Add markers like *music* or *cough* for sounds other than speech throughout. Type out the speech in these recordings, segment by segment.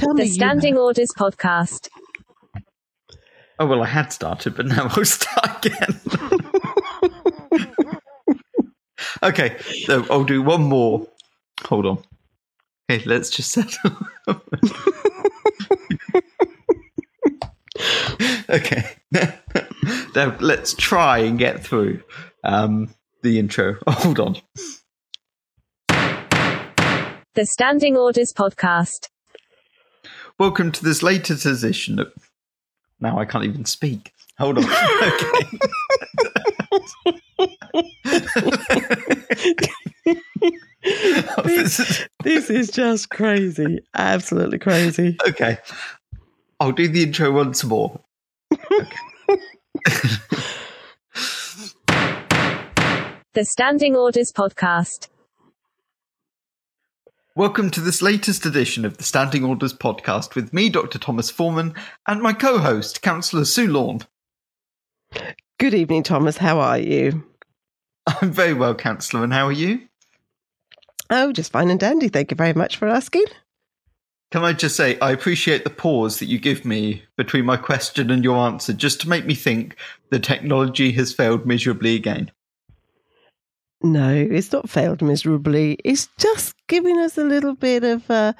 Tell The me, you Standing know. Orders Podcast. Oh well, I had started, but now I'll start again. *laughs* okay, so I'll do one more. Hold on. Okay, let's just settle. *laughs* okay, *laughs* now let's try and get through um, the intro. Hold on. The Standing Orders Podcast. Welcome to this latest edition of. Now I can't even speak. Hold on. Okay. Oh, this is- This is just crazy. Absolutely crazy. okay. I'll do the intro once more. The Standing Orders Podcast. Welcome to this latest edition of the Standing Orders podcast with me, Dr. Thomas Foreman, and my co host, Councillor Sue Lawn. Good evening, Thomas. How are you? *laughs* I'm very well, Councillor, and how are you? Oh, just fine and dandy. Thank you very much for asking. Can I just say, I appreciate the pause that you give me between my question and your answer just to make me think the technology has failed miserably again. No, it's not failed miserably. It's just giving us a little bit of. Uh,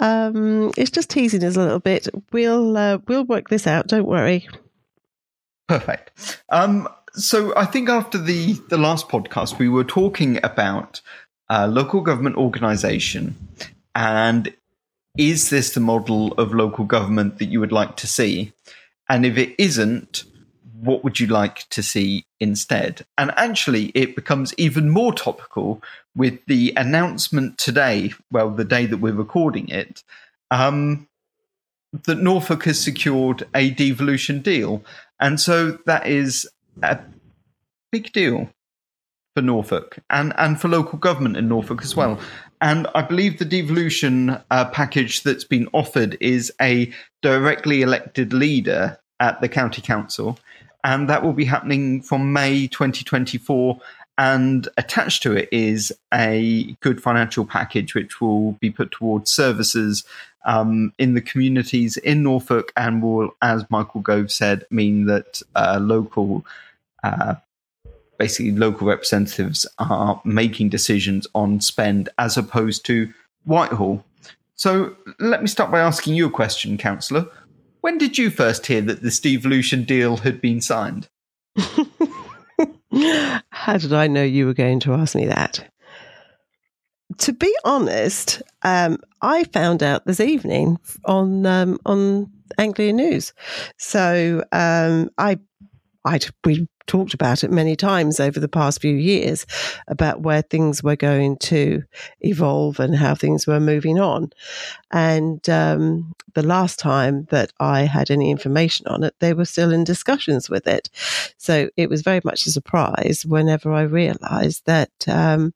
um, it's just teasing us a little bit. We'll uh, we'll work this out. Don't worry. Perfect. Um, so I think after the the last podcast, we were talking about uh, local government organisation, and is this the model of local government that you would like to see? And if it isn't, what would you like to see instead? And actually, it becomes even more topical with the announcement today. Well, the day that we're recording it. Um, that Norfolk has secured a devolution deal. And so that is a big deal for Norfolk and, and for local government in Norfolk as well. And I believe the devolution uh, package that's been offered is a directly elected leader at the county council. And that will be happening from May 2024. And attached to it is a good financial package, which will be put towards services um, in the communities in Norfolk and will, as Michael Gove said, mean that uh, local, uh, basically local representatives are making decisions on spend as opposed to Whitehall. So let me start by asking you a question, Councillor. When did you first hear that the Steve devolution deal had been signed? *laughs* How did I know you were going to ask me that? To be honest, um, I found out this evening on um, on Anglia News. So um, I, I we talked about it many times over the past few years about where things were going to evolve and how things were moving on. And um, the last time that I had any information on it, they were still in discussions with it. So it was very much a surprise whenever I realised that um,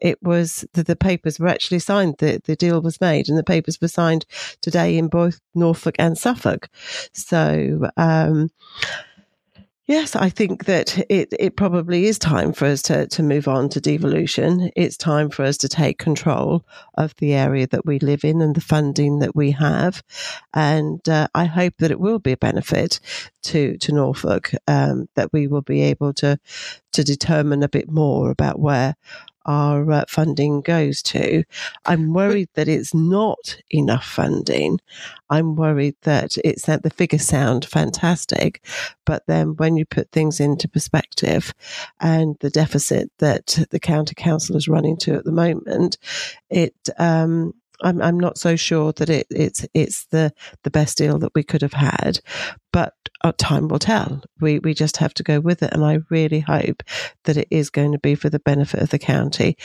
it was that the papers were actually signed, the, the deal was made, and the papers were signed today in both Norfolk and Suffolk. So, um, Yes, I think that it, it probably is time for us to, to move on to devolution. It's time for us to take control of the area that we live in and the funding that we have. And uh, I hope that it will be a benefit to, to Norfolk, um, that we will be able to, to determine a bit more about where our uh, funding goes to. I'm worried that it's not enough funding. I'm worried that it's that the figures sound fantastic, but then when you put things into perspective and the deficit that the county council is running to at the moment, it um, I'm I'm not so sure that it, it's it's the the best deal that we could have had, but uh, time will tell. We we just have to go with it, and I really hope that it is going to be for the benefit of the county.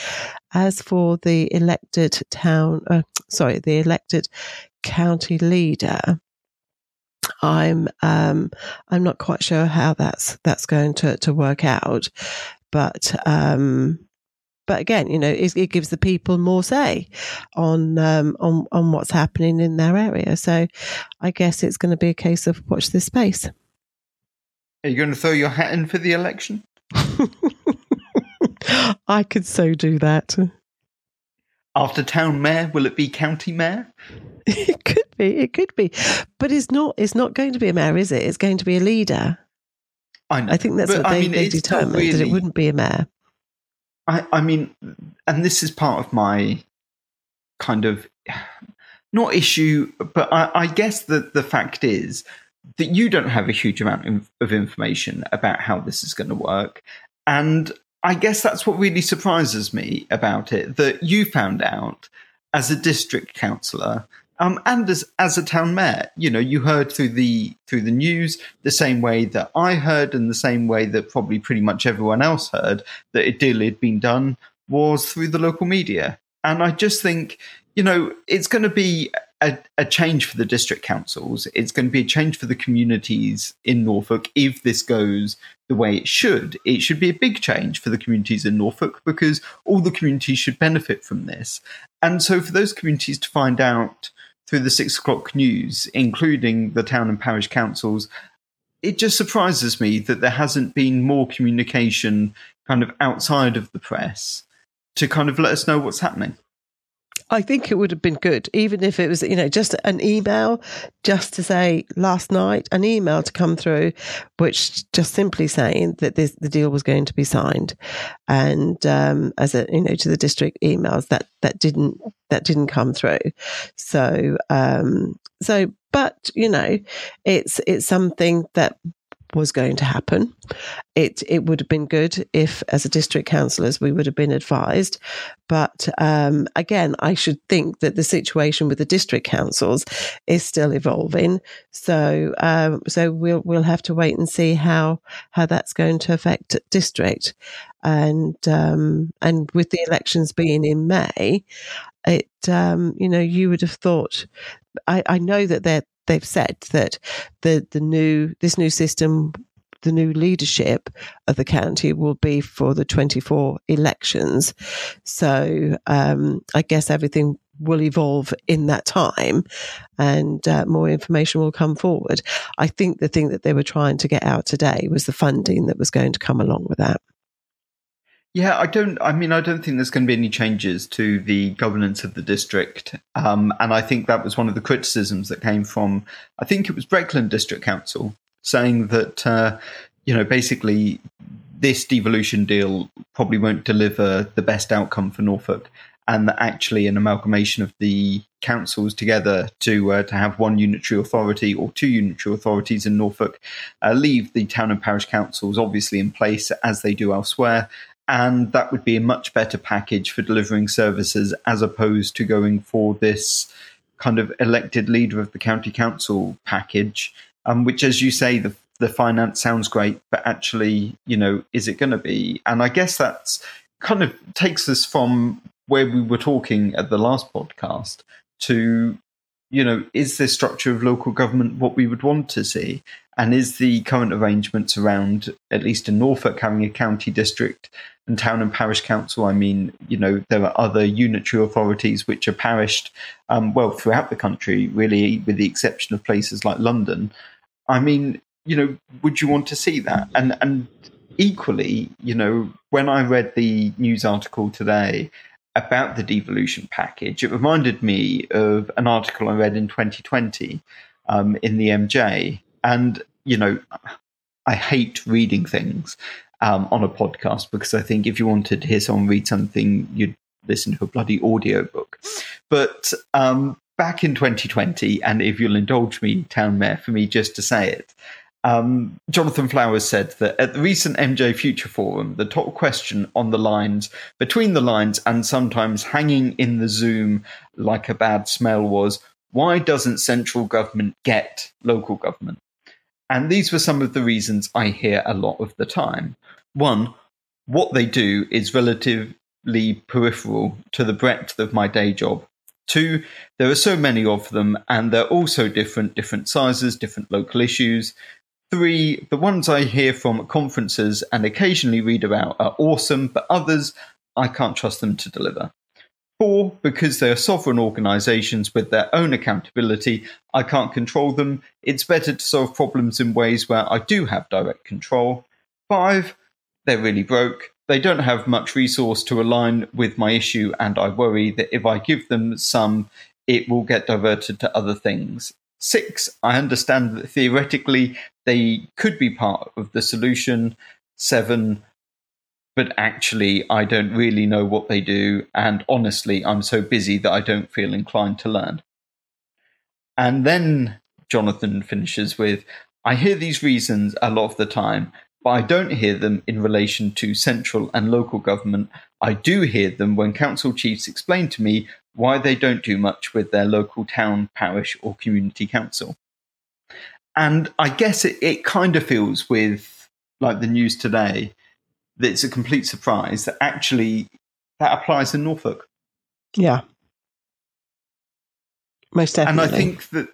As for the elected town, uh, sorry, the elected county leader. I'm um, I'm not quite sure how that's that's going to, to work out, but um, but again, you know, it, it, gives the people more say on um, on on what's happening in their area. So, I guess it's going to be a case of watch this space. Are you going to throw your hat in for the election? *laughs* I could so do that. After town mayor, will it be county mayor? *laughs* It could be. It could be, but it's not. It's not going to be a mayor, is it? It's going to be a leader. I, know, I think that's what I they, mean, they determined that it wouldn't be a mayor. I, I mean, and this is part of my kind of not issue, but I, I guess that the fact is that you don't have a huge amount of- information about how this is going to work. And I guess that's what really surprises me about it that you found out as a district councillor. Um, and as as a town mayor, you know, you heard through the through the news the same way that I heard, and the same way that probably pretty much everyone else heard that a deal had been done was through the local media. And I just think, you know, it's going to be a, a change for the district councils. It's going to be a change for the communities in Norfolk if this goes the way it should. It should be a big change for the communities in Norfolk because all the communities should benefit from this. And so for those communities to find out through the six o'clock news, including the town and parish councils, it just surprises me that there hasn't been more communication kind of outside of the press to kind of let us know what's happening. I think it would have been good, even if it was, you know, just an email, just to say last night, an email to come through, which just simply saying that this, the deal was going to be signed, and um, as a, you know, to the district emails that that didn't that didn't come through. So, um, so, but you know, it's it's something that was going to happen. It it would have been good if, as a district councillors, we would have been advised. But um, again, I should think that the situation with the district councils is still evolving. So um, so we'll we'll have to wait and see how how that's going to affect district. And um, and with the elections being in May, it um, you know you would have thought. I, I know that they're they've said that the the new this new system the new leadership of the county will be for the 24 elections. So um, i guess everything will evolve in that time and uh, more information will come forward. I think the thing that they were trying to get out today was the funding that was going to come along with that Yeah, I don't. I mean, I don't think there's going to be any changes to the governance of the district, um, and I think that was one of the criticisms that came from. I think it was Breckland District Council saying that uh, you know basically this devolution deal probably won't deliver the best outcome for Norfolk, and that actually an amalgamation of the councils together to uh, to have one unitary authority or two unitary authorities in Norfolk uh, leave the town and parish councils obviously in place as they do elsewhere and that would be a much better package for delivering services as opposed to going for this kind of elected leader of the county council package, um, which, as you say, the the finance sounds great, but actually, you know, is it going to be? And I guess that's kind of takes us from where we were talking at the last podcast to, you know, is this structure of local government what we would want to see? And is the current arrangements around, at least in Norfolk, having a county district and town and parish council? I mean, you know, there are other unitary authorities which are parished, um, well, throughout the country, really, with the exception of places like London. I mean, you know, would you want to see that? And and equally, you know, when I read the news article today about the devolution package, it reminded me of an article I read in 2020 um, in the MJ. And, you know, I hate reading things um, on a podcast because I think if you wanted to hear someone read something, you'd listen to a bloody audiobook. But um, back in 2020, and if you'll indulge me, Town Mayor, for me just to say it, um, Jonathan Flowers said that at the recent MJ Future Forum, the top question on the lines, between the lines, and sometimes hanging in the Zoom like a bad smell was why doesn't central government get local government? And these were some of the reasons I hear a lot of the time. One, what they do is relatively peripheral to the breadth of my day job. Two, there are so many of them, and they're also different, different sizes, different local issues. Three, the ones I hear from conferences and occasionally read about are awesome, but others, I can't trust them to deliver. Four, because they are sovereign organizations with their own accountability, I can't control them. It's better to solve problems in ways where I do have direct control. Five, they're really broke. They don't have much resource to align with my issue, and I worry that if I give them some, it will get diverted to other things. Six, I understand that theoretically they could be part of the solution. Seven, but actually I don't really know what they do, and honestly, I'm so busy that I don't feel inclined to learn. And then Jonathan finishes with I hear these reasons a lot of the time, but I don't hear them in relation to central and local government. I do hear them when council chiefs explain to me why they don't do much with their local town, parish, or community council. And I guess it, it kind of feels with like the news today that it's a complete surprise that actually that applies in Norfolk. Yeah. Most definitely. And I think that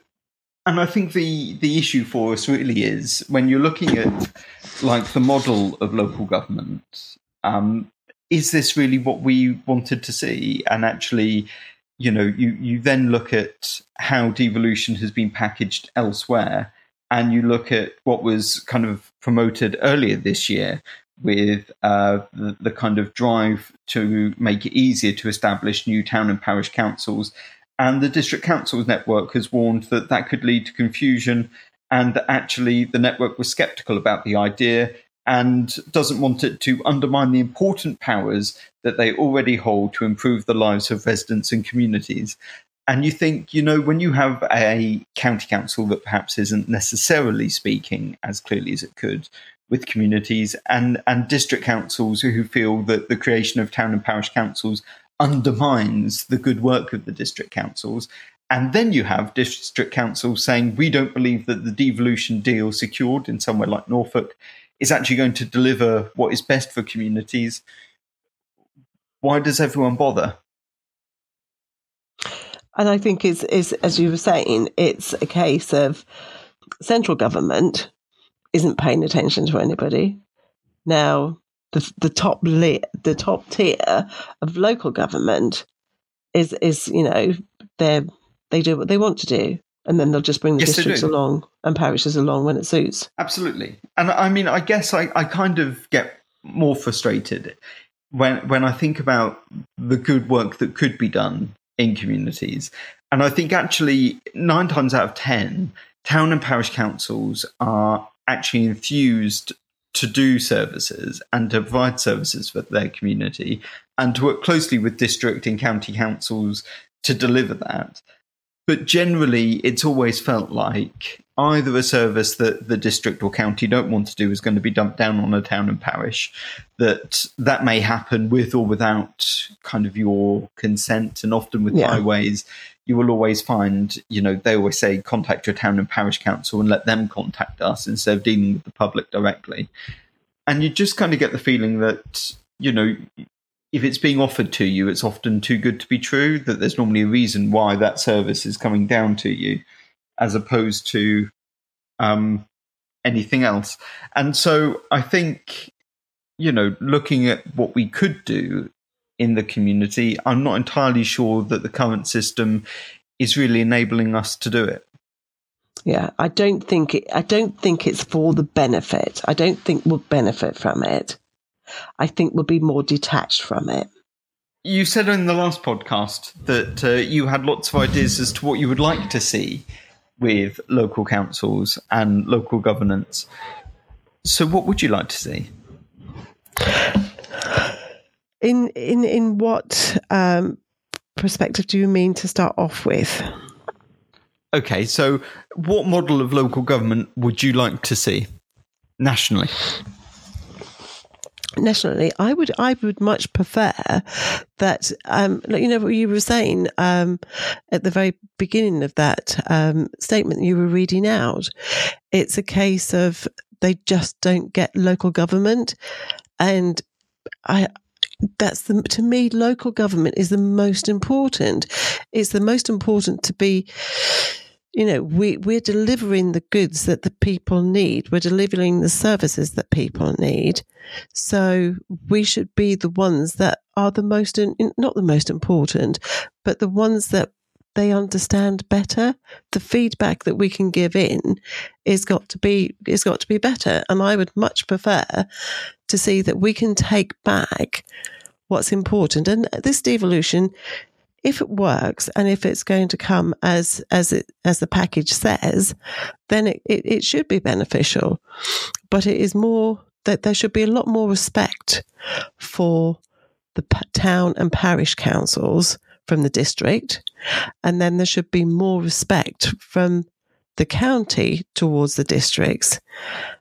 and I think the the issue for us really is when you're looking at like the model of local government, um, is this really what we wanted to see? And actually, you know, you you then look at how devolution has been packaged elsewhere, and you look at what was kind of promoted earlier this year with uh, the, the kind of drive to make it easier to establish new town and parish councils and the district councils network has warned that that could lead to confusion and that actually the network was skeptical about the idea and doesn't want it to undermine the important powers that they already hold to improve the lives of residents and communities. And you think, you know, when you have a county council that perhaps isn't necessarily speaking as clearly as it could with communities and, and district councils who feel that the creation of town and parish councils undermines the good work of the district councils. And then you have district councils saying, we don't believe that the devolution deal secured in somewhere like Norfolk is actually going to deliver what is best for communities. Why does everyone bother? And I think it's, it's as you were saying, it's a case of central government isn't paying attention to anybody. Now, the the top li- the top tier of local government is is you know they they do what they want to do and then they'll just bring the yes, districts along and parishes along when it suits. Absolutely. And i mean i guess i, I kind of get more frustrated when when i think about the good work that could be done in communities. And i think actually nine times out of ten town and parish councils are actually infused to do services and to provide services for their community and to work closely with district and county councils to deliver that. But generally, it's always felt like either a service that the district or county don't want to do is going to be dumped down on a town and parish. That that may happen with or without kind of your consent, and often with yeah. highways, you will always find, you know, they always say contact your town and parish council and let them contact us instead of dealing with the public directly. And you just kind of get the feeling that, you know, if it's being offered to you, it's often too good to be true, that there's normally a reason why that service is coming down to you, as opposed to um, anything else. And so I think, you know, looking at what we could do in the community, I'm not entirely sure that the current system is really enabling us to do it. Yeah, I don't think it, I don't think it's for the benefit. I don't think we'll benefit from it. I think we'll be more detached from it. You said in the last podcast that uh, you had lots of ideas as to what you would like to see with local councils and local governance. So, what would you like to see? In in in what um, perspective do you mean to start off with? Okay, so what model of local government would you like to see nationally? nationally, I would I would much prefer that um, you know what you were saying um, at the very beginning of that um, statement you were reading out. It's a case of they just don't get local government, and I that's the to me local government is the most important. It's the most important to be you know we we're delivering the goods that the people need. We're delivering the services that people need. So we should be the ones that are the most not the most important but the ones that they understand better. The feedback that we can give in is got to be is got to be better. And i would much prefer to see that we can take back what's important. And this devolution if it works and if it's going to come as as it as the package says, then it, it, it should be beneficial. But it is more that there should be a lot more respect for the p- town and parish councils from the district, and then there should be more respect from the county towards the districts.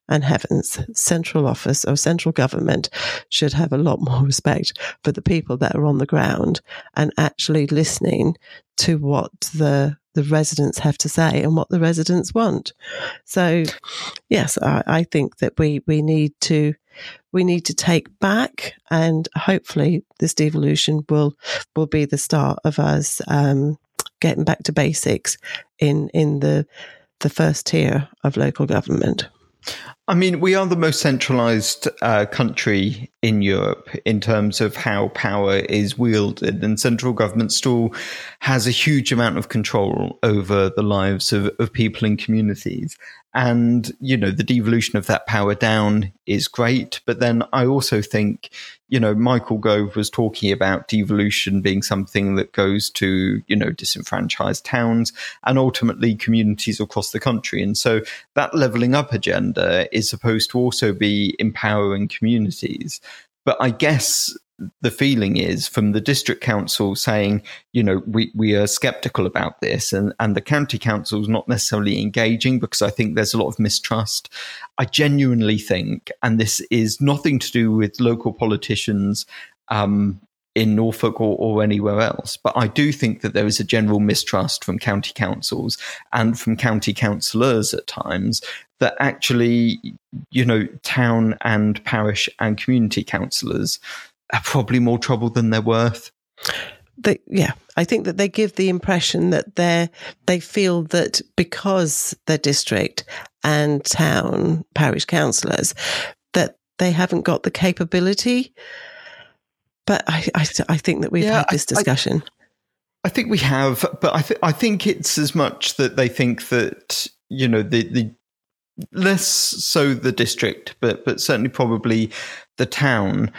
And heavens, central office or central government should have a lot more *laughs* respect for the people that are on the ground and actually listening to what the the residents have to say and what the residents want. So, yes, I, I think that we we need to we need to take back, and hopefully, this devolution will will be the start of us um, getting back to basics in in the the first tier of local government. I mean, we are the most centralized uh, country in Europe in terms of how power is wielded, and central government still has a huge amount of control over the lives of, of people in communities. And, you know, the devolution of that power down is great. But then I also think, you know, Michael Gove was talking about devolution being something that goes to, you know, disenfranchised towns and ultimately communities across the country. And so that leveling up agenda is supposed to also be empowering communities. But I guess the feeling is from the district council saying, you know, we, we are skeptical about this and, and the county council is not necessarily engaging because I think there's a lot of mistrust. I genuinely think, and this is nothing to do with local politicians um, in Norfolk or, or anywhere else, but I do think that there is a general mistrust from county councils and from county councillors at times that actually, you know, town and parish and community councillors are probably more trouble than they're worth. They, yeah, I think that they give the impression that they they feel that because their district and town parish councillors that they haven't got the capability. But I, I, I think that we've yeah, had this discussion. I, I, think we have, but I, th- I think it's as much that they think that you know the the less so the district, but but certainly probably the town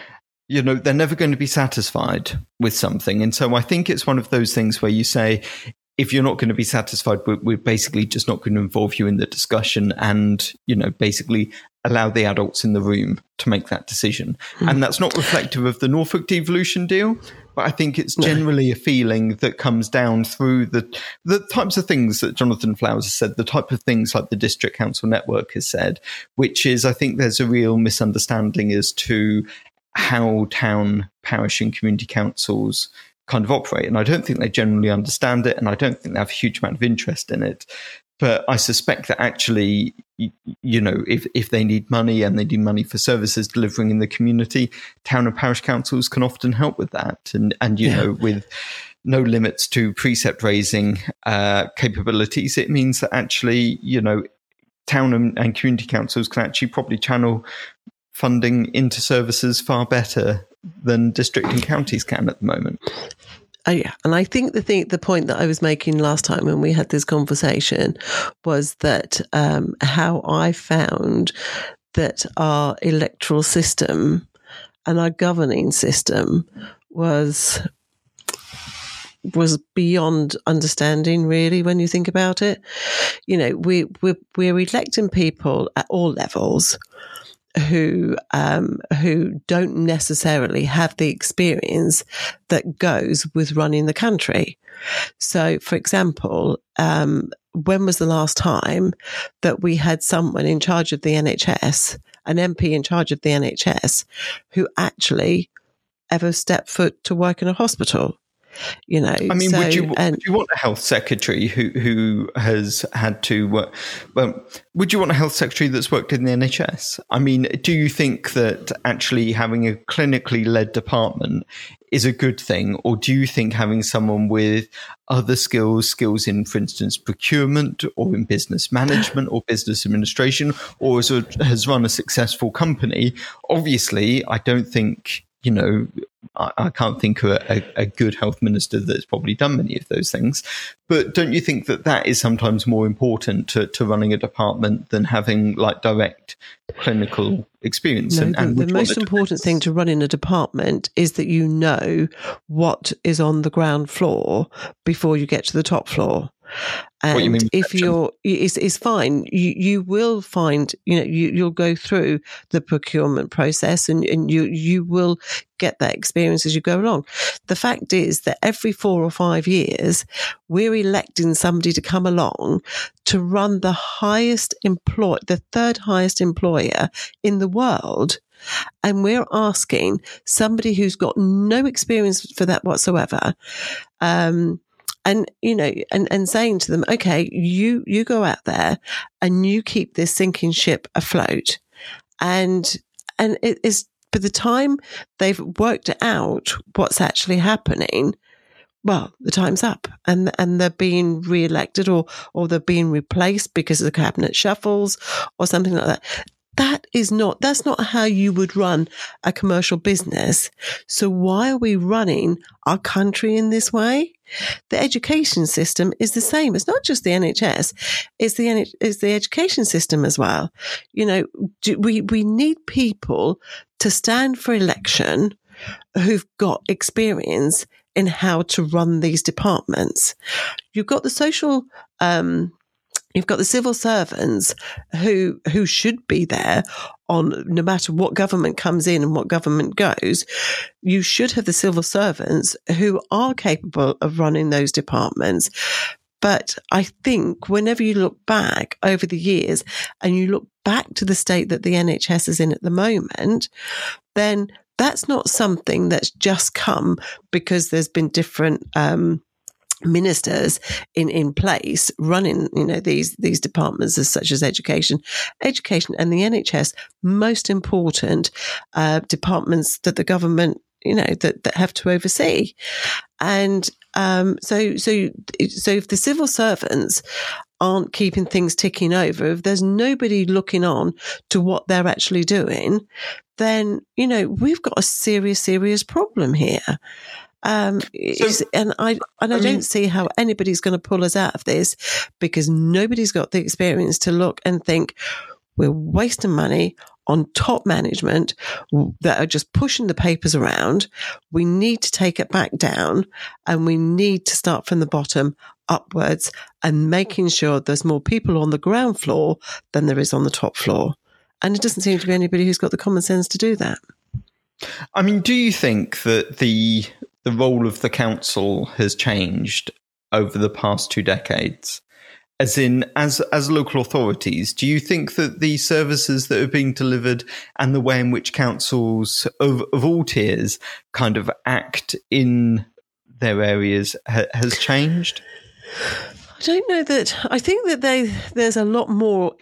you know, they're never going to be satisfied with something. And so I think it's one of those things where you say, if you're not going to be satisfied, we're, we're basically just not going to involve you in the discussion and, you know, basically allow the adults in the room to make that decision. Mm. And that's not reflective of the Norfolk devolution deal, but I think it's generally a feeling that comes down through the the types of things that Jonathan Flowers has said, the type of things like the district council network has said, which is I think there's a real misunderstanding as to how town, parish, and community councils kind of operate. And I don't think they generally understand it, and I don't think they have a huge amount of interest in it. But I suspect that actually, you know, if, if they need money and they need money for services delivering in the community, town and parish councils can often help with that. And, and you yeah. know, with no limits to precept raising uh, capabilities, it means that actually, you know, town and, and community councils can actually probably channel funding into services far better than district and counties can at the moment. Oh, and I think the thing, the point that I was making last time when we had this conversation was that um, how I found that our electoral system and our governing system was was beyond understanding really when you think about it. You know we we're, we're electing people at all levels who um, who don't necessarily have the experience that goes with running the country. So, for example, um, when was the last time that we had someone in charge of the NHS, an MP in charge of the NHS, who actually ever stepped foot to work in a hospital? You know, I mean, so, would, you, and, would you want a health secretary who who has had to work? Well, would you want a health secretary that's worked in the NHS? I mean, do you think that actually having a clinically led department is a good thing, or do you think having someone with other skills, skills in, for instance, procurement or in business management or business administration, or has, has run a successful company? Obviously, I don't think you know, I, I can't think of a, a, a, good health minister that's probably done many of those things. But don't you think that that is sometimes more important to, to running a department than having like direct clinical experience? No, and, and the, the most important thing to running a department is that you know what is on the ground floor before you get to the top floor. And you mean if you're, it's, it's fine. You, you will find, you know, you, you'll go through the procurement process and, and you, you will get that experience as you go along. The fact is that every four or five years, we're electing somebody to come along to run the highest employ, the third highest employer in the world. And we're asking somebody who's got no experience for that whatsoever, um, and you know and and saying to them okay you you go out there and you keep this sinking ship afloat and and it is by the time they've worked out what's actually happening well, the time's up and and they're being re-elected or or they're being replaced because the cabinet shuffles or something like that. That is not that's not how you would run a commercial business. So why are we running our country in this way? The education system is the same. It's not just the NHS; it's the it's the education system as well. You know, we we need people to stand for election who've got experience in how to run these departments. You've got the social um, You've got the civil servants who who should be there on no matter what government comes in and what government goes. You should have the civil servants who are capable of running those departments. But I think whenever you look back over the years and you look back to the state that the NHS is in at the moment, then that's not something that's just come because there's been different um, ministers in, in place running, you know, these, these departments as such as education, education and the NHS, most important, uh, departments that the government, you know, that, that have to oversee. And, um, so, so, so if the civil servants aren't keeping things ticking over, if there's nobody looking on to what they're actually doing, then, you know, we've got a serious, serious problem here. Um, so, and I and I, I don't mean, see how anybody's going to pull us out of this because nobody's got the experience to look and think we're wasting money on top management that are just pushing the papers around. We need to take it back down and we need to start from the bottom upwards and making sure there's more people on the ground floor than there is on the top floor. And it doesn't seem to be anybody who's got the common sense to do that. I mean, do you think that the the role of the council has changed over the past two decades? As in, as as local authorities, do you think that the services that are being delivered and the way in which councils of, of all tiers kind of act in their areas ha- has changed? I don't know that. I think that they there's a lot more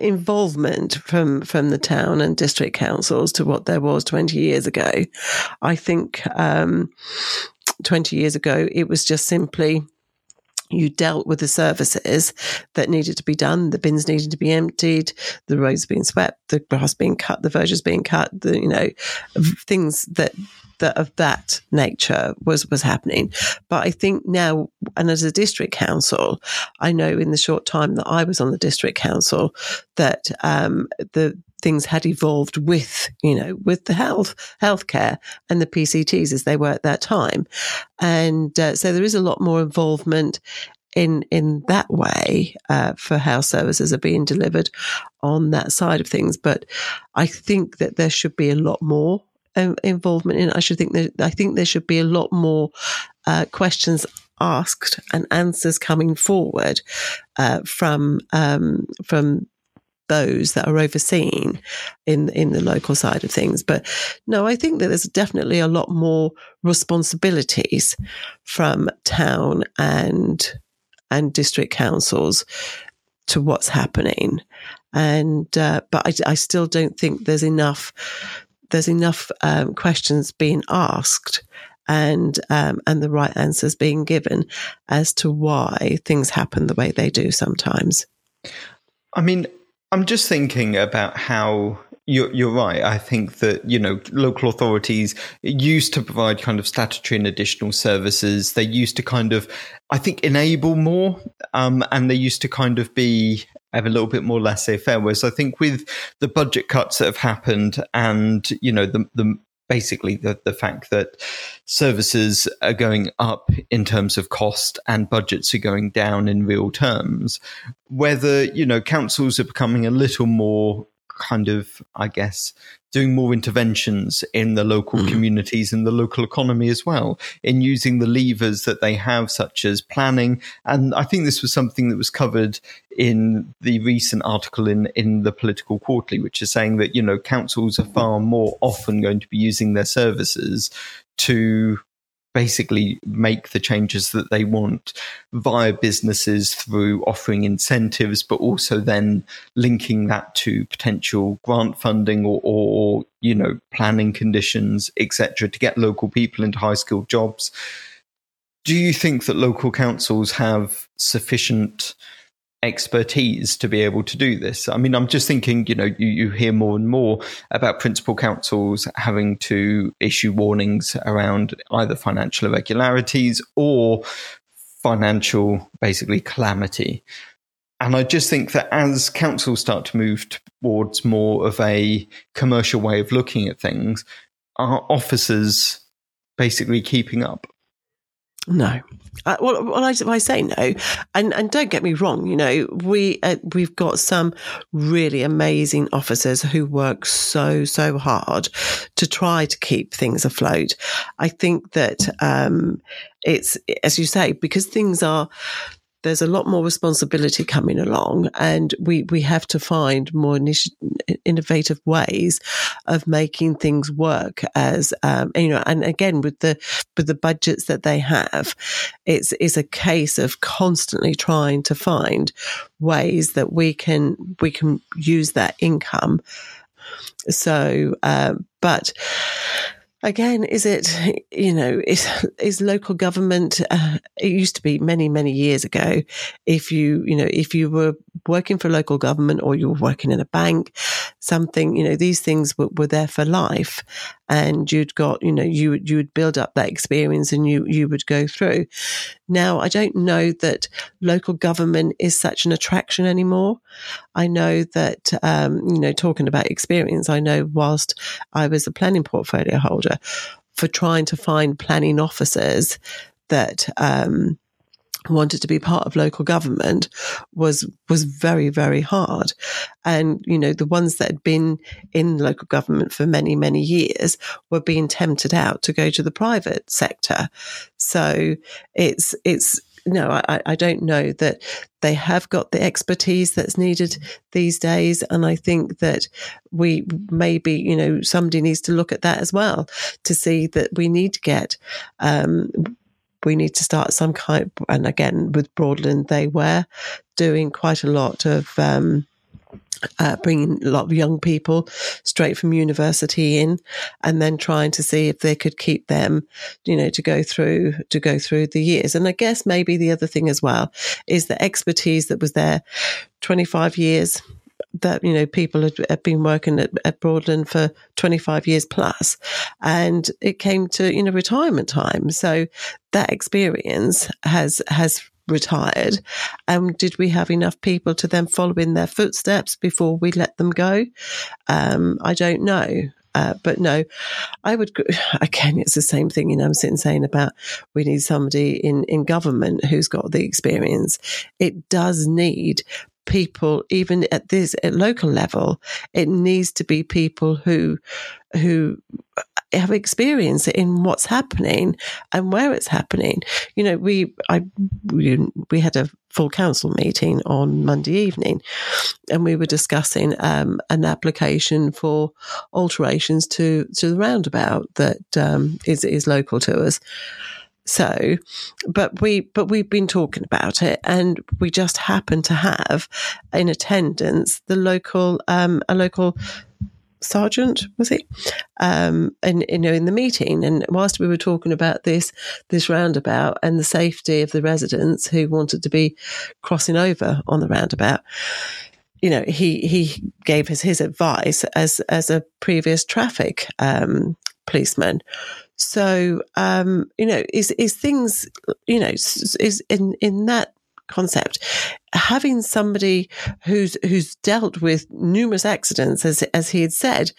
involvement from from the town and district councils to what there was 20 years ago. I think um, 20 years ago it was just simply you dealt with the services that needed to be done. The bins needed to be emptied, the roads being swept, the grass being cut, the verges being cut, the, you know, things that that of that nature was was happening. But I think now, and as a district council, I know in the short time that I was on the district council that um, the things had evolved with, you know, with the health, healthcare and the PCTs as they were at that time. And uh, so there is a lot more involvement in, in that way uh, for how services are being delivered on that side of things. But I think that there should be a lot more involvement in. I should think that I think there should be a lot more uh, questions asked and answers coming forward uh, from um, from those that are overseeing in in the local side of things. But no, I think that there's definitely a lot more responsibilities from town and and district councils to what's happening. And uh, but I, I still don't think there's enough there's enough um, questions being asked and um, and the right answers being given as to why things happen the way they do sometimes. I mean, I'm just thinking about how you're, you're right. I think that, you know, local authorities used to provide kind of statutory and additional services. They used to kind of, I think, enable more. Um, and they used to kind of be, have a little bit more laissez faire. Whereas I think with the budget cuts that have happened and, you know, the, the, basically the, the fact that services are going up in terms of cost and budgets are going down in real terms, whether, you know, councils are becoming a little more kind of, I guess, doing more interventions in the local mm. communities and the local economy as well, in using the levers that they have, such as planning. And I think this was something that was covered in the recent article in, in the Political Quarterly, which is saying that, you know, councils are far more often going to be using their services to basically make the changes that they want via businesses through offering incentives, but also then linking that to potential grant funding or, or you know, planning conditions, etc., to get local people into high skilled jobs. Do you think that local councils have sufficient expertise to be able to do this. I mean, I'm just thinking, you know, you, you hear more and more about principal councils having to issue warnings around either financial irregularities or financial, basically, calamity. And I just think that as councils start to move towards more of a commercial way of looking at things, are officers basically keeping up? No. Uh, well, well I, I, say no, and and don't get me wrong. You know, we uh, we've got some really amazing officers who work so so hard to try to keep things afloat. I think that um, it's as you say because things are there's a lot more responsibility coming along, and we we have to find more innovative ways of making things work. As um, you know, and again with the with the budgets that they have, it's it's a case of constantly trying to find ways that we can we can use that income. So, uh, but again, is it, you know, is, is local government, uh, it used to be many, many years ago. If you, you know, if you were working for local government or you were working in a bank, something, you know, these things were, were there for life and you'd got, you know, you, would you would build up that experience and you, you would go through. Now, I don't know that local government is such an attraction anymore. I know that, um, you know, talking about experience, I know whilst I was a planning portfolio holder for trying to find planning officers that, um, wanted to be part of local government was was very very hard and you know the ones that had been in local government for many many years were being tempted out to go to the private sector so it's it's no, I, I don't know that they have got the expertise that's needed these days. And I think that we maybe, you know, somebody needs to look at that as well to see that we need to get um, we need to start some kind. And again, with Broadland, they were doing quite a lot of. Um, uh, bringing a lot of young people straight from university in, and then trying to see if they could keep them, you know, to go through to go through the years. And I guess maybe the other thing as well is the expertise that was there, twenty five years, that you know people had, had been working at, at, Broadland for 25 years plus, and it came to you know retirement time. So that experience has has retired. And um, did we have enough people to then follow in their footsteps before we let them go? Um, I don't know. Uh, but no, I would, *sighs* again, it's the same thing, you know, I'm sitting saying about we need somebody in, in government who's got the experience. It does need people, even at this at local level, it needs to be people who who have experience in what's happening and where it's happening. You know, we I we, we had a full council meeting on Monday evening, and we were discussing um, an application for alterations to to the roundabout that um, is is local to us. So, but we, but we've been talking about it and we just happen to have in attendance the local, um, a local sergeant was he um and you know in the meeting and whilst we were talking about this this roundabout and the safety of the residents who wanted to be crossing over on the roundabout you know, he he gave us his advice as as a previous traffic um, policeman. So, um, you know, is is things, you know, is in in that concept. Having somebody who's who's dealt with numerous accidents as as he had said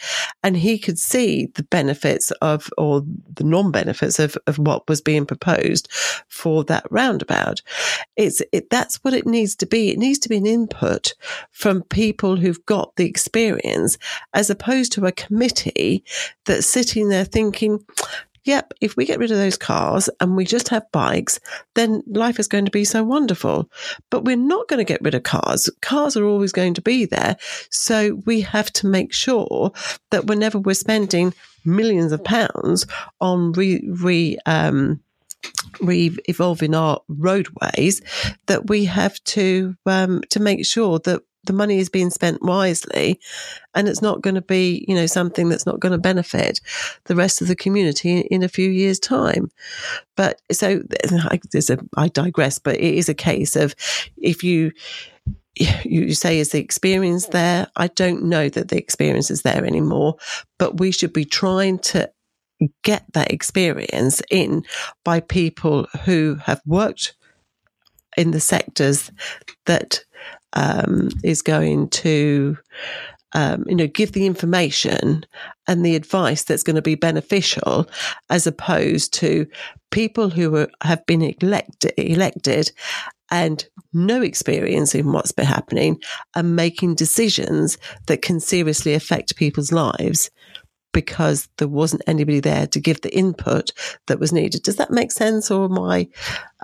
and he could see the benefits of or the non-benefits of, of what was being proposed for that roundabout. It's it that's what it needs to be. It needs to be an input from people who've got the experience as opposed to a committee that's sitting there thinking yep, if we get rid of those cars and we just have bikes, then life is going to be so wonderful. But we're not going to get rid of cars. Cars are always going to be there. So we have to make sure that whenever we're spending millions of pounds on re, re um, re-evolving our roadways that we have to um, to make sure that the money is being spent wisely and it's not going to be, you know, something that's not going to benefit the rest of the community in, a few years' time. But so there's a, I digress, but it is a case of if you, you say is the experience there? I don't know that the experience is there anymore, but we should be trying to get that experience in by people who have worked in the sectors that um, is going to um, you know, give the information and the advice that's going to be beneficial, as opposed to people who are, have been elected, elected and no experience in what's been happening and making decisions that can seriously affect people's lives because there wasn't anybody there to give the input that was needed. Does that make sense, or am I?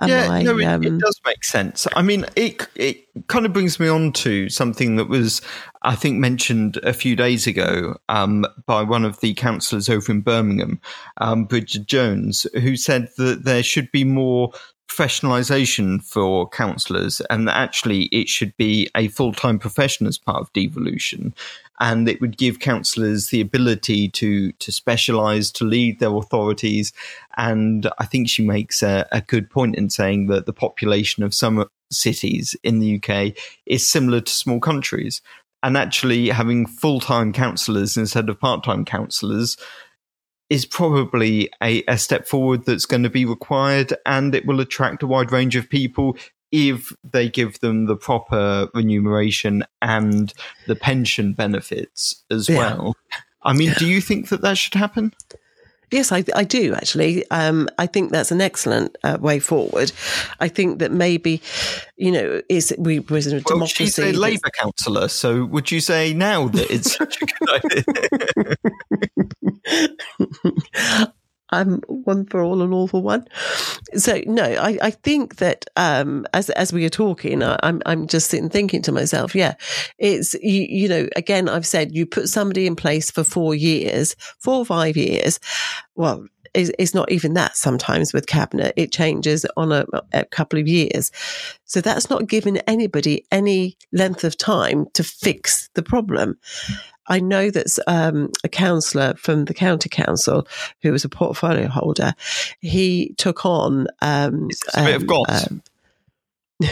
Am yeah, I, no, it, um, it, does make sense. I mean, it it kind of brings me on to something that was, I think, mentioned a few days ago um, by one of the councillors over in Birmingham, um, Brigid Jones, who said that there should be more professionalization for councillors, and that actually it should be a full time profession as part of devolution. And it would give councillors the ability to to specialise, to lead their authorities. And I think she makes a, a good point in saying that the population of some cities in the UK is similar to small countries. And actually, having full time councillors instead of part time councillors is probably a, a step forward that's going to be required and it will attract a wide range of people if they give them the proper remuneration and the pension benefits as yeah. well. I mean, do you think that that should happen? Yes, I, I do actually. Um, I think that's an excellent uh, way forward. I think that maybe, you know, is we was in a well, democracy. She's a Labour councillor, so would you say now that it's such a good idea? *laughs* *laughs* I'm one for all and all for one. So no, I, I think that um, as as we are talking, I, am I'm just sitting thinking to myself, yeah, it's you, you know, again, I've said you put somebody in place for four years, four or five years. Well, it's not even that sometimes with cabinet. It changes on a, a, couple of years. So that's not giving anybody any length of time to fix the problem. I know that um, a councillor from the county council who was a portfolio holder, he took on um, a bit of goss. Um, *laughs*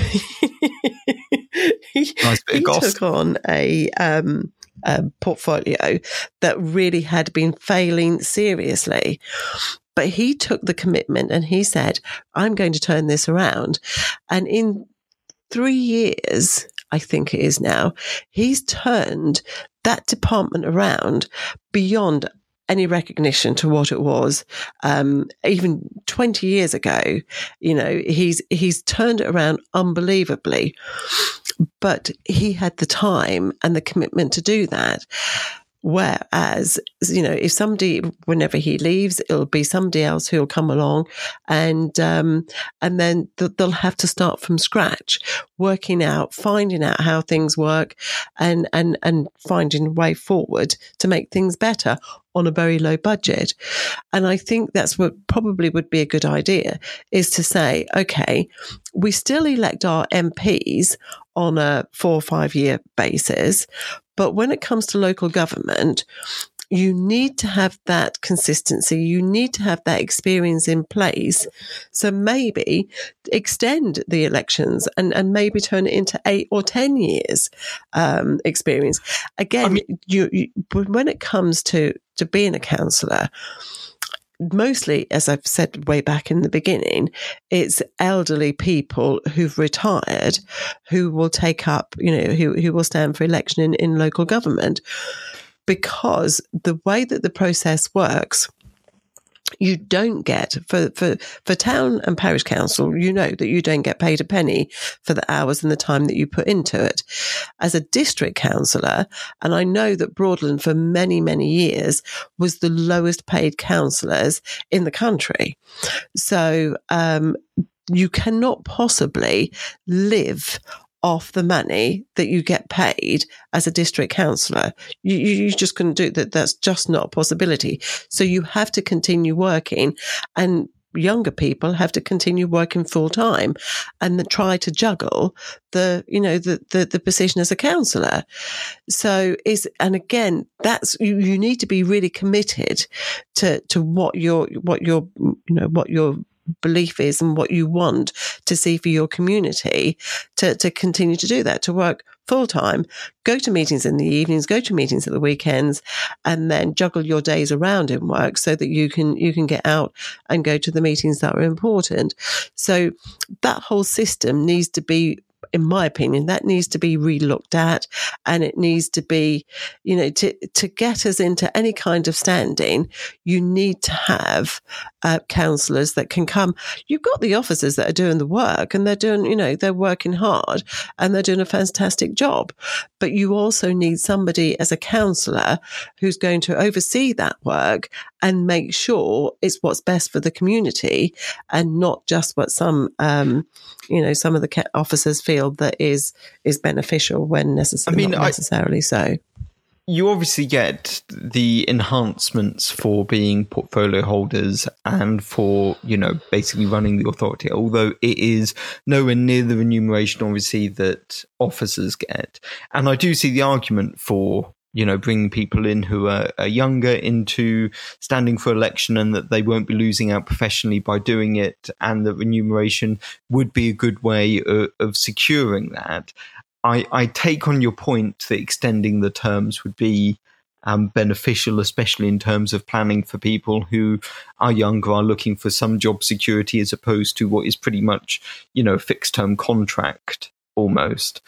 he, nice he took on a, um, a portfolio that really had been failing seriously. But he took the commitment and he said, I'm going to turn this around. And in three years, I think it is now, he's turned that department around beyond any recognition to what it was. Um, even 20 years ago, you know, he's, he's turned it around unbelievably, but he had the time and the commitment to do that. Whereas, you know, if somebody, whenever he leaves, it'll be somebody else who'll come along and, um, and then they'll have to start from scratch, working out, finding out how things work and, and, and finding a way forward to make things better on a very low budget. And I think that's what probably would be a good idea is to say, okay, we still elect our MPs on a four or five year basis, but when it comes to local government, you need to have that consistency. You need to have that experience in place. So maybe extend the elections and, and maybe turn it into eight or 10 years um, experience. Again, I mean, you, you, when it comes to, to being a councillor, mostly, as I've said way back in the beginning, it's elderly people who've retired who will take up, you know, who, who will stand for election in, in local government. Because the way that the process works, you don't get for, for, for town and parish council, you know that you don't get paid a penny for the hours and the time that you put into it. As a district councillor, and I know that Broadland for many, many years was the lowest paid councillors in the country. So, um, you cannot possibly live off the money that you get paid as a district councillor. You, you just couldn't do that. That's just not a possibility. So you have to continue working and younger people have to continue working full time and try to juggle the you know the, the the position as a councillor so is and again that's you, you need to be really committed to to what your what your you know what your belief is and what you want to see for your community to, to continue to do that, to work full time, go to meetings in the evenings, go to meetings at the weekends, and then juggle your days around in work so that you can you can get out and go to the meetings that are important. So that whole system needs to be in my opinion, that needs to be relooked at and it needs to be, you know, to, to get us into any kind of standing, you need to have uh, councillors that can come. You've got the officers that are doing the work and they're doing, you know, they're working hard and they're doing a fantastic job. But you also need somebody as a councillor who's going to oversee that work and make sure it's what's best for the community and not just what some, um, you know, some of the officers feel that is is beneficial when necessary. I mean, not necessarily I, so you obviously get the enhancements for being portfolio holders and for you know basically running the authority although it is nowhere near the remuneration obviously that officers get and i do see the argument for you know bringing people in who are, are younger into standing for election and that they won't be losing out professionally by doing it and that remuneration would be a good way of, of securing that I, I take on your point that extending the terms would be um, beneficial, especially in terms of planning for people who are younger, are looking for some job security as opposed to what is pretty much, you know, fixed term contract almost.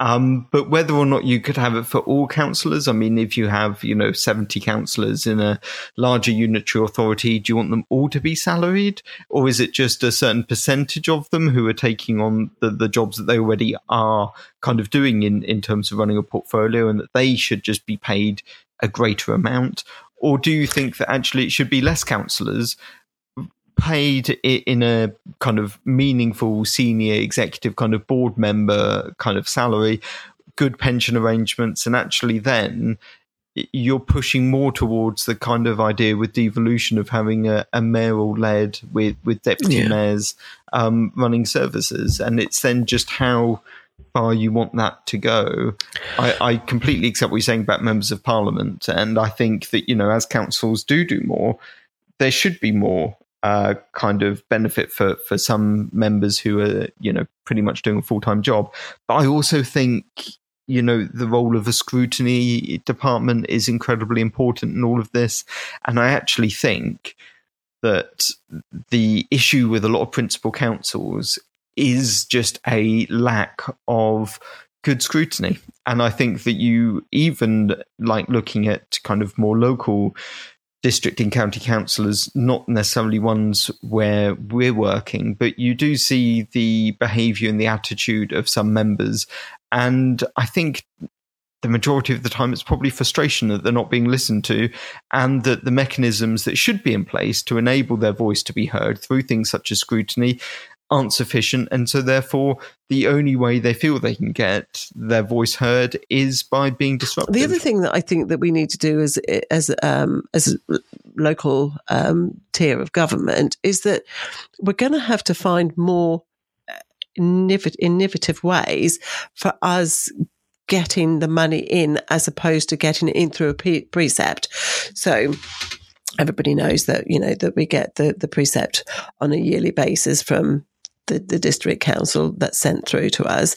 Um, but whether or not you could have it for all councillors, I mean, if you have, you know, 70 councillors in a larger unitary authority, do you want them all to be salaried? Or is it just a certain percentage of them who are taking on the, the jobs that they already are kind of doing in, in terms of running a portfolio and that they should just be paid a greater amount? Or do you think that actually it should be less councillors paid in a kind of meaningful senior executive kind of board member kind of salary, good pension arrangements, and actually then you're pushing more towards the kind of idea with devolution of having a, a mayoral led with with deputy yeah. mayors um, running services, and it's then just how far you want that to go. I, I, completely accept what you're saying about members of parliament, and I think that you know as councils do do more, there should be more uh, kind of benefit for for some members who are you know pretty much doing a full time job. But I also think you know the role of a scrutiny department is incredibly important in all of this, and I actually think that the issue with a lot of principal councils is just a lack of good scrutiny. And I think that you even like looking at kind of more local district and county councillors, not necessarily ones where we're working, but you do see the behaviour and the attitude of some members. And I think the majority of the time it's probably frustration that they're not being listened to and that the mechanisms that should be in place to enable their voice to be heard through things such as scrutiny aren't sufficient. And so, therefore, the only way they feel they can get their voice heard is by being disrupted. The other thing that I think that we need to do as as um, as a local um, tier of government is that we're going to have to find more uh, innovative ways for us getting the money in as opposed to getting it in through a pre- precept. So everybody knows that, you know, that we get the, the precept on a yearly basis from the, the district council that's sent through to us,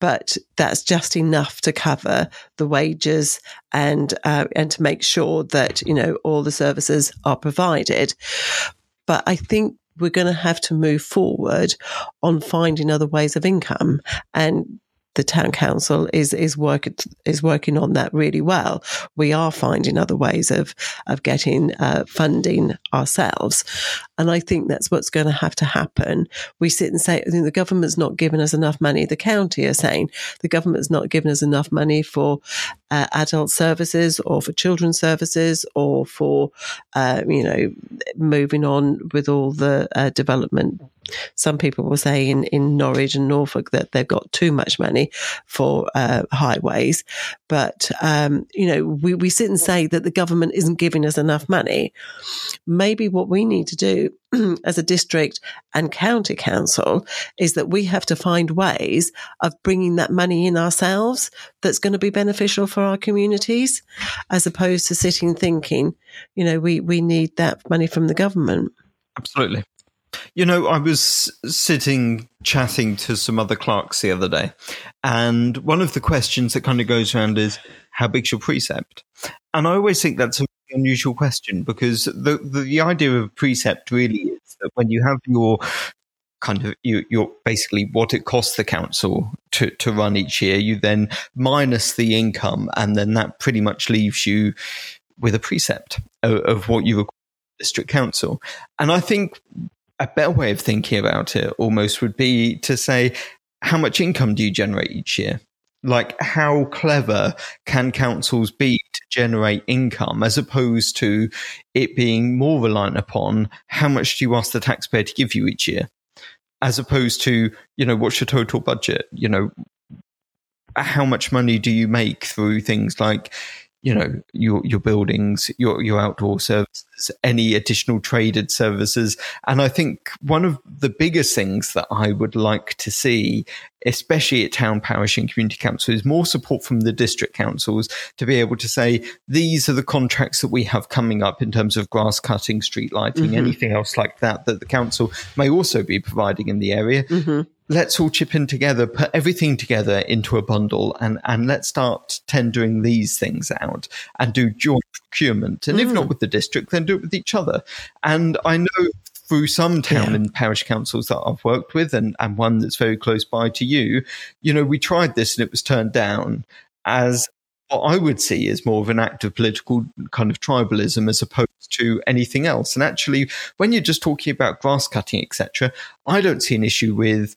but that's just enough to cover the wages and uh, and to make sure that you know all the services are provided. But I think we're going to have to move forward on finding other ways of income and the town council is is working is working on that really well. We are finding other ways of of getting uh, funding ourselves, and I think that's what's going to have to happen. We sit and say the government's not giving us enough money. The county are saying the government's not giving us enough money for uh, adult services or for children's services or for uh, you know moving on with all the uh, development some people will say in, in Norwich and Norfolk that they've got too much money for uh, highways. But, um, you know, we, we sit and say that the government isn't giving us enough money. Maybe what we need to do *clears throat* as a district and county council is that we have to find ways of bringing that money in ourselves that's going to be beneficial for our communities as opposed to sitting thinking, you know, we, we need that money from the government. Absolutely. You know, I was sitting chatting to some other clerks the other day, and one of the questions that kind of goes around is, How big's your precept? And I always think that's a unusual question because the, the, the idea of precept really is that when you have your kind of you, you're basically what it costs the council to, to run each year, you then minus the income, and then that pretty much leaves you with a precept of, of what you require district council. And I think a better way of thinking about it almost would be to say, how much income do you generate each year? Like, how clever can councils be to generate income as opposed to it being more reliant upon how much do you ask the taxpayer to give you each year? As opposed to, you know, what's your total budget? You know, how much money do you make through things like you know your your buildings your your outdoor services any additional traded services. And i think one of the biggest things that i would like to see especially at town parish and community council is more support from the district councils to be able to say these are the contracts that we have coming up in terms of grass cutting street lighting mm-hmm. anything else like that that the council may also be providing in the area mm-hmm let's all chip in together, put everything together into a bundle, and and let's start tendering these things out and do joint procurement. And mm. if not with the district, then do it with each other. And I know through some town yeah. and parish councils that I've worked with, and and one that's very close by to you, you know, we tried this and it was turned down as what I would see is more of an act of political kind of tribalism as opposed to anything else. And actually, when you're just talking about grass cutting, etc., I don't see an issue with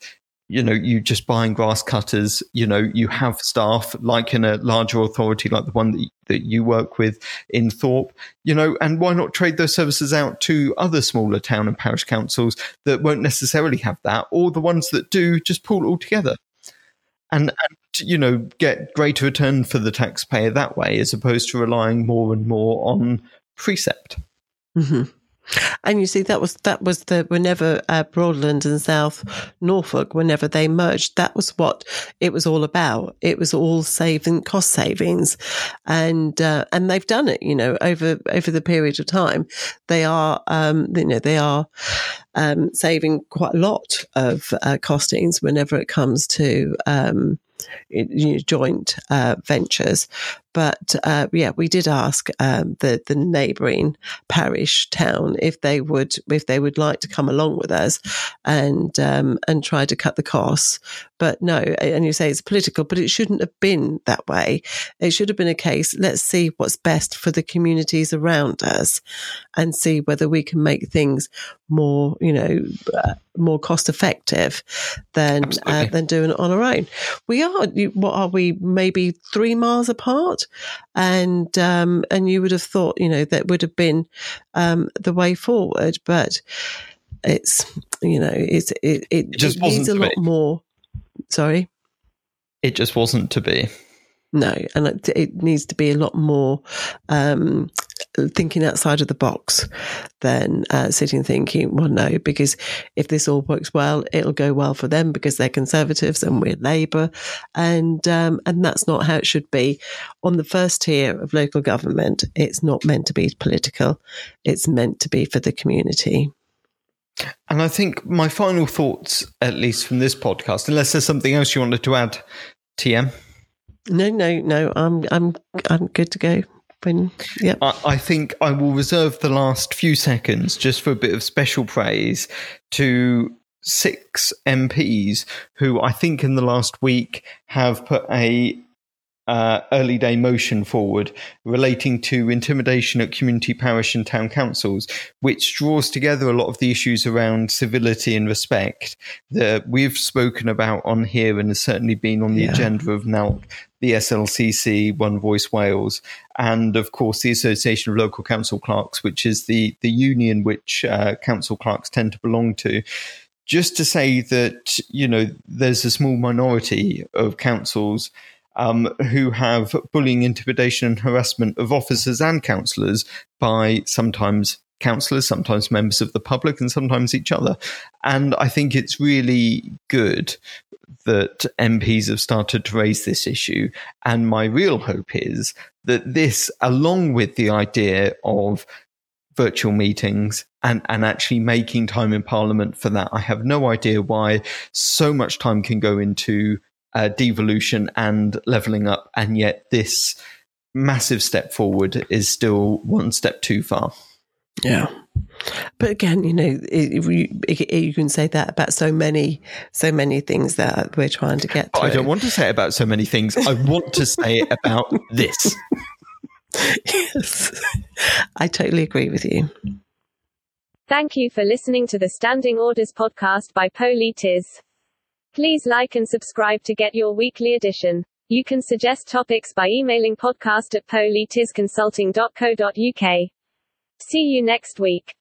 you know, you just buying grass cutters, you know, you have staff like in a larger authority like the one that, that you work with in Thorpe, you know, and why not trade those services out to other smaller town and parish councils that won't necessarily have that, or the ones that do just pull it all together and, and you know, get greater return for the taxpayer that way as opposed to relying more and more on precept. Mm-hmm. And you see, that was that was the whenever uh, Broadland and South Norfolk, whenever they merged, that was what it was all about. It was all saving cost savings, and uh, and they've done it. You know, over over the period of time, they are um, you know they are um, saving quite a lot of uh, costings whenever it comes to um, joint uh, ventures. But uh, yeah, we did ask um, the the neighbouring parish town if they would if they would like to come along with us and um, and try to cut the costs. But no, and you say it's political, but it shouldn't have been that way. It should have been a case. Let's see what's best for the communities around us, and see whether we can make things more, you know, uh, more cost effective than uh, than doing it on our own. We are what are we maybe three miles apart? And um, and you would have thought, you know, that would have been um, the way forward, but it's you know, it's it, it, it just it needs a lot be. more. Sorry, it just wasn't to be. No, and it, it needs to be a lot more um, thinking outside of the box than uh, sitting thinking, well, no, because if this all works well, it'll go well for them because they're conservatives and we're Labour, and um, and that's not how it should be. On the first tier of local government, it's not meant to be political; it's meant to be for the community. And I think my final thoughts, at least from this podcast, unless there's something else you wanted to add, TM. No, no, no. I'm I'm I'm good to go. When yeah, I, I think I will reserve the last few seconds just for a bit of special praise to six MPs who I think in the last week have put a uh, early day motion forward relating to intimidation at community parish and town councils, which draws together a lot of the issues around civility and respect that we've spoken about on here and has certainly been on the yeah. agenda of now the SLCC, One Voice Wales, and of course the Association of Local Council Clerks, which is the, the union which uh, council clerks tend to belong to just to say that you know there's a small minority of councils um, who have bullying, intimidation, and harassment of officers and councillors by sometimes councillors, sometimes members of the public, and sometimes each other. And I think it's really good that MPs have started to raise this issue. And my real hope is that this, along with the idea of virtual meetings and, and actually making time in Parliament for that. I have no idea why so much time can go into uh, devolution and leveling up, and yet this massive step forward is still one step too far. Yeah. But again, you know, it, it, you can say that about so many, so many things that we're trying to get. To. I don't want to say about so many things. I want to say about *laughs* this. Yes, I totally agree with you. Thank you for listening to the Standing Orders podcast by Politis. Please like and subscribe to get your weekly edition. You can suggest topics by emailing podcast at politisconsulting.co.uk. See you next week.